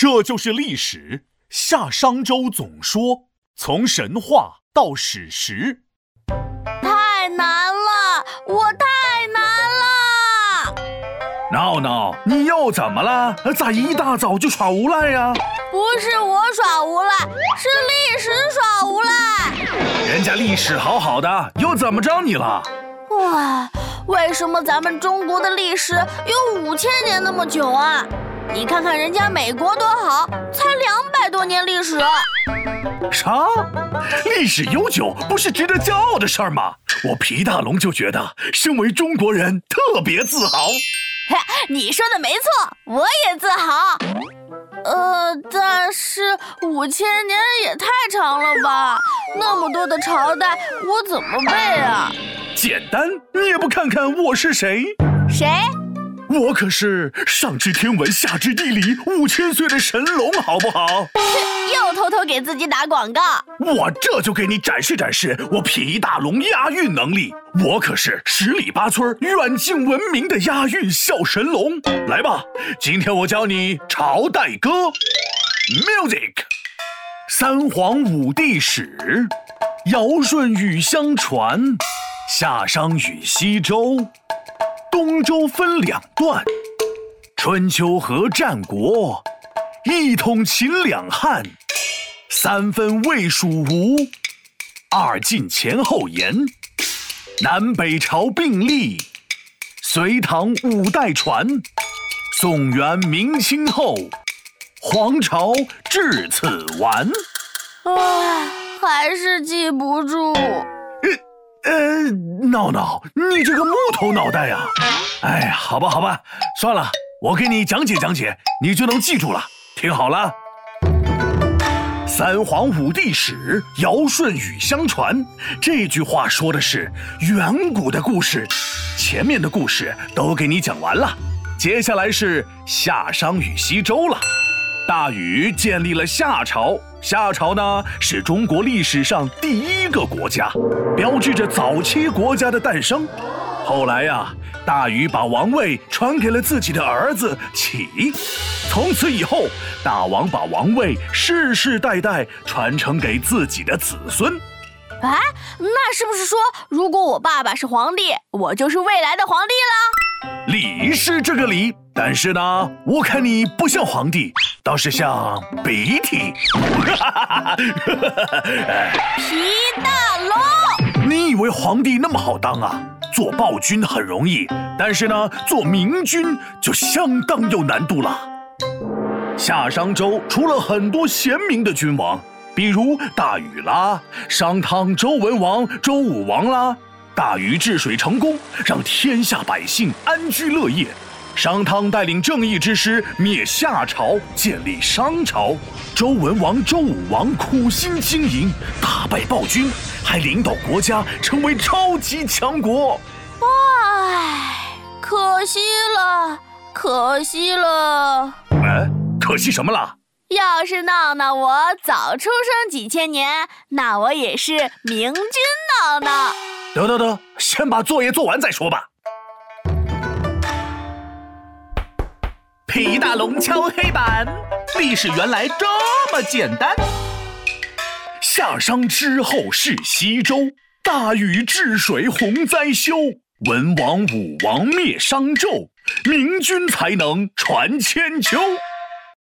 这就是历史。夏商周总说，从神话到史实。太难了，我太难了。闹闹，你又怎么了？咋一大早就耍无赖呀？不是我耍无赖，是历史耍无赖。人家历史好好的，又怎么着你了？哇，为什么咱们中国的历史有五千年那么久啊？你看看人家美国多好，才两百多年历史。啥？历史悠久不是值得骄傲的事儿吗？我皮大龙就觉得身为中国人特别自豪。你说的没错，我也自豪。呃，但是五千年也太长了吧？那么多的朝代，我怎么背啊？简单，你也不看看我是谁？谁？我可是上知天文下知地理五千岁的神龙，好不好？又偷偷给自己打广告。我这就给你展示展示我皮大龙押韵能力。我可是十里八村远近闻名的押韵小神龙。来吧，今天我教你朝代歌，music。三皇五帝史，尧舜禹相传，夏商与西周。东周分两段，春秋和战国，一统秦两汉，三分魏蜀吴，二晋前后延，南北朝并立，隋唐五代传，宋元明清后，皇朝至此完。啊，还是记不住。呃，闹闹，你这个木头脑袋呀！哎呀，好吧，好吧，算了，我给你讲解讲解，你就能记住了。听好了，三皇五帝始，尧舜禹相传。这句话说的是远古的故事，前面的故事都给你讲完了，接下来是夏商与西周了。大禹建立了夏朝。夏朝呢，是中国历史上第一个国家，标志着早期国家的诞生。后来呀，大禹把王位传给了自己的儿子启，从此以后，大王把王位世世代代传承给自己的子孙。哎，那是不是说，如果我爸爸是皇帝，我就是未来的皇帝了？理是这个理，但是呢，我看你不像皇帝。倒是像鼻涕，皮大龙，你以为皇帝那么好当啊？做暴君很容易，但是呢，做明君就相当有难度了。夏商周出了很多贤明的君王，比如大禹啦，商汤周文王、周武王啦。大禹治水成功，让天下百姓安居乐业。商汤带领正义之师灭夏朝，建立商朝。周文王、周武王苦心经营，打败暴君，还领导国家成为超级强国。唉，可惜了，可惜了。哎，可惜什么了？要是闹闹我早出生几千年，那我也是明君闹闹。得得得，先把作业做完再说吧。皮大龙敲黑板，历史原来这么简单。夏商之后是西周，大禹治水洪灾修，文王武王灭商纣，明君才能传千秋。